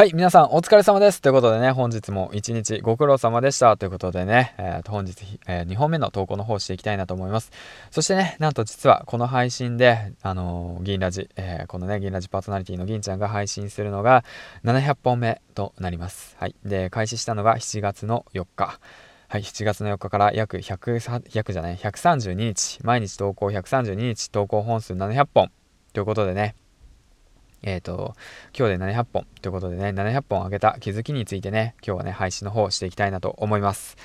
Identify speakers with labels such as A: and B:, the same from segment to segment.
A: はい、皆さんお疲れ様です。ということでね、本日も一日ご苦労様でした。ということでね、えー、本日、えー、2本目の投稿の方していきたいなと思います。そしてね、なんと実はこの配信で、あのー、銀ラジ、えー、このね、銀ラジパーソナリティの銀ちゃんが配信するのが700本目となります。はい。で、開始したのが7月の4日。はい、7月の4日から約100、約じゃない、132日、毎日投稿132日、投稿本数700本。ということでね、えっ、ー、と、今日で700本ということでね、700本上げた気づきについてね、今日はね、配信の方していきたいなと思います。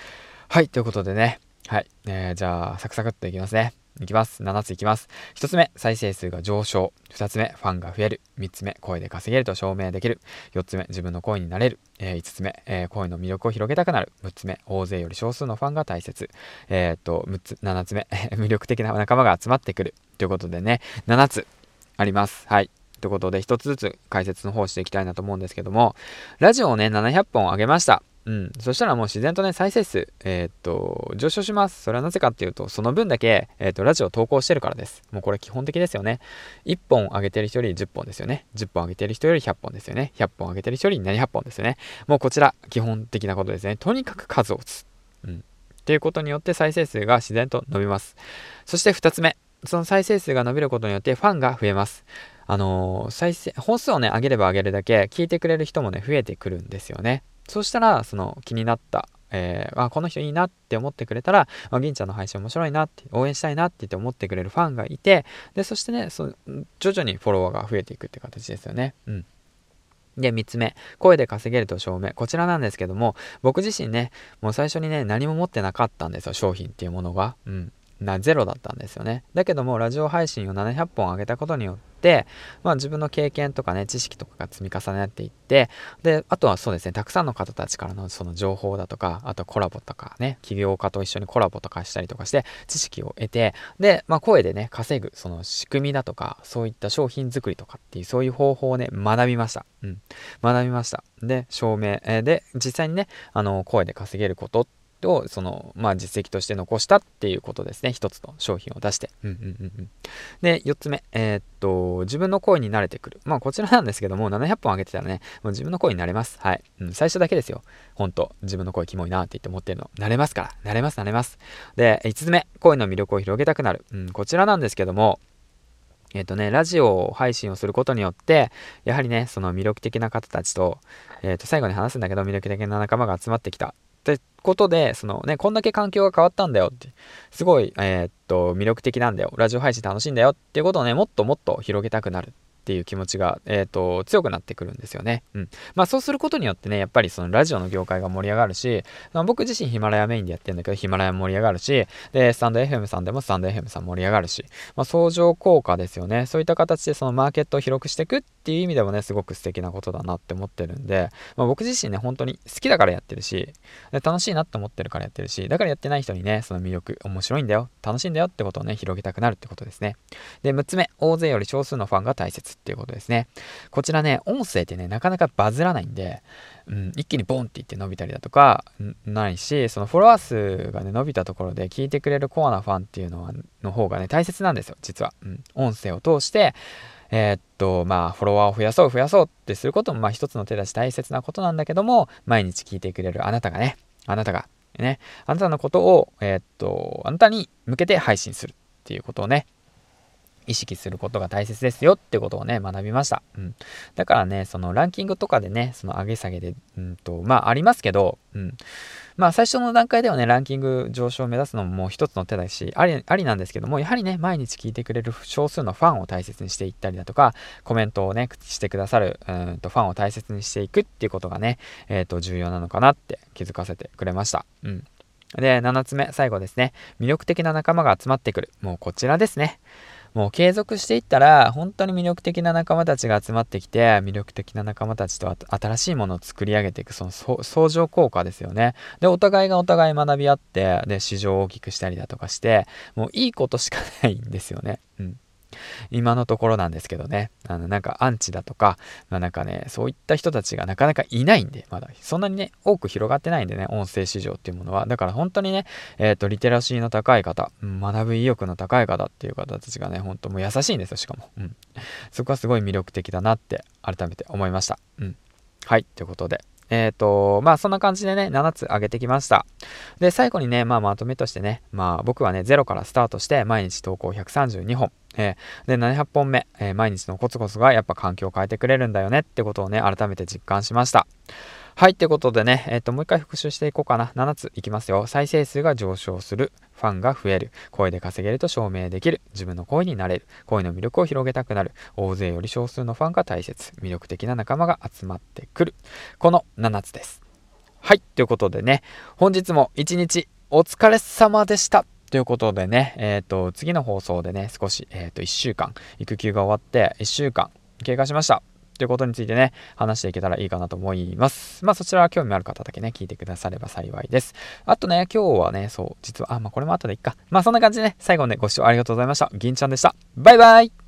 A: はい、ということでね、はい、えー、じゃあ、サクサクっといきますね。いきます。7ついきます。1つ目、再生数が上昇。2つ目、ファンが増える。3つ目、声で稼げると証明できる。4つ目、自分の声になれる。えー、5つ目、えー、声の魅力を広げたくなる。6つ目、大勢より少数のファンが大切。えー、っと、6つ、7つ目、魅力的な仲間が集まってくる。ということでね、7つあります。はい。ということで、一つずつ解説の方していきたいなと思うんですけども、ラジオをね、700本上げました。うん。そしたらもう自然とね、再生数、えー、っと、上昇します。それはなぜかっていうと、その分だけ、えー、っと、ラジオを投稿してるからです。もうこれ基本的ですよね。1本上げてる人より10本ですよね。10本上げてる人より100本ですよね。100本上げてる人より700本ですよね。もうこちら、基本的なことですね。とにかく数を打つ。うん。っていうことによって再生数が自然と伸びます。そして2つ目。その再生数が伸びることによってファンが増えます。あのー、再生、本数をね、上げれば上げるだけ、聞いてくれる人もね、増えてくるんですよね。そしたら、その気になった、えー、あ、この人いいなって思ってくれたら、あ、銀ちゃんの配信面白いなって、応援したいなってって思ってくれるファンがいて、で、そしてね、そ徐々にフォロワーが増えていくって形ですよね。うん。で、3つ目、声で稼げると証明。こちらなんですけども、僕自身ね、もう最初にね、何も持ってなかったんですよ、商品っていうものが。うん。な、ゼロだったんですよね。だけども、ラジオ配信を700本上げたことによって、まあ自分の経験とかね、知識とかが積み重ねていって、で、あとはそうですね、たくさんの方たちからのその情報だとか、あとコラボとかね、起業家と一緒にコラボとかしたりとかして、知識を得て、で、まあ声でね、稼ぐ、その仕組みだとか、そういった商品作りとかっていう、そういう方法をね、学びました。うん。学びました。で、証明、え、で、実際にね、あの、声で稼げることってをその、まあ、実績として残したっていうことですね。一つの商品を出して。うんうんうんうん、で、4つ目。えー、っと、自分の声に慣れてくる。まあ、こちらなんですけども、700本上げてたらね、もう自分の声になれます。はい。うん、最初だけですよ。ほんと、自分の声キモいなって言って思ってるの。慣れますから。慣れます、慣れます。で、5つ目。声の魅力を広げたくなる。うん、こちらなんですけども、えっ、とね、ラジオ配信をすることによって、やはりね、その魅力的な方たちと、えっ、と、最後に話すんだけど、魅力的な仲間が集まってきた。ことで、そのね、こんだけ環境が変わったんだよって、すごい、えー、っと、魅力的なんだよ。ラジオ配信楽しいんだよっていうことをね、もっともっと広げたくなるっていう気持ちが、えっ、ー、と、強くなってくるんですよね。うん。まあそうすることによってね、やっぱりそのラジオの業界が盛り上がるし、まあ、僕自身ヒマラヤメインでやってるんだけど、ヒマラヤ盛り上がるし、で、スタンド FM さんでもスタンド FM さん盛り上がるし、まあ相乗効果ですよね。そういった形でそのマーケットを広くしていくっていう意味でもね、すごく素敵なことだなって思ってるんで、まあ僕自身ね、本当に好きだからやってるし、楽しいなって思ってるからやってるし、だからやってない人にね、その魅力、面白いんだよ、楽しいんだよってことをね、広げたくなるってことですね。で、6つ目、大勢より少数のファンが大切っていうことですね。こちらね、音声ってね、なかなかバズらないんで、うん、一気にボンって言って伸びたりだとか、ないし、そのフォロワー数がね、伸びたところで聞いてくれるコアなファンっていうのは、の方がね、大切なんですよ、実は。うん、音声を通して、えー、っと、まあ、フォロワーを増やそう、増やそうってすることも、まあ、一つの手だし大切なことなんだけども、毎日聞いてくれるあなたがね、あなたが、ね、あなたのことを、えー、っと、あなたに向けて配信するっていうことをね、意識することが大切ですよってことをね、学びました。うん。だからね、そのランキングとかでね、その上げ下げで、うんと、まあありますけど、うん。まあ最初の段階ではね、ランキング上昇を目指すのももう一つの手だし、あり、ありなんですけども、やはりね、毎日聞いてくれる少数のファンを大切にしていったりだとか、コメントをね、してくださる、うんと、ファンを大切にしていくっていうことがね、えっ、ー、と、重要なのかなって気づかせてくれました。うん。で、7つ目、最後ですね。魅力的な仲間が集まってくる。もうこちらですね。もう継続していったら、本当に魅力的な仲間たちが集まってきて、魅力的な仲間たちと新しいものを作り上げていく、その相乗効果ですよね。で、お互いがお互い学び合って、で、市場を大きくしたりだとかして、もういいことしかないんですよね。うん。今のところなんですけどね、あの、なんかアンチだとか、まあ、なんかね、そういった人たちがなかなかいないんで、まだ、そんなにね、多く広がってないんでね、音声市場っていうものは。だから本当にね、えっ、ー、と、リテラシーの高い方、学ぶ意欲の高い方っていう方たちがね、本当もう優しいんですよ、しかも。うん。そこはすごい魅力的だなって、改めて思いました。うん。はい、ということで。えっ、ー、と、まあそんな感じでね、7つ上げてきました。で、最後にね、まあまとめとしてね、まあ僕はね、0からスタートして毎日投稿132本。えー、で、700本目、えー、毎日のコツコツがやっぱ環境を変えてくれるんだよねってことをね、改めて実感しました。はい、ってことでね、えっ、ー、と、もう一回復習していこうかな。7ついきますよ。再生数が上昇する。ファンが増える。声で稼げると証明できる。自分の声になれる。声の魅力を広げたくなる。大勢より少数のファンが大切。魅力的な仲間が集まってくる。この7つです。はい、ということでね、本日も一日お疲れ様でした。ということでね、えっ、ー、と、次の放送でね、少し、えっ、ー、と、1週間、育休が終わって、1週間経過しました。ということについてね、話していけたらいいかなと思います。まあそちらは興味ある方だけね、聞いてくだされば幸いです。あとね、今日はね、そう、実は、あ、まあこれも後でいっか。まあそんな感じでね、最後までご視聴ありがとうございました。銀ちゃんでした。バイバイ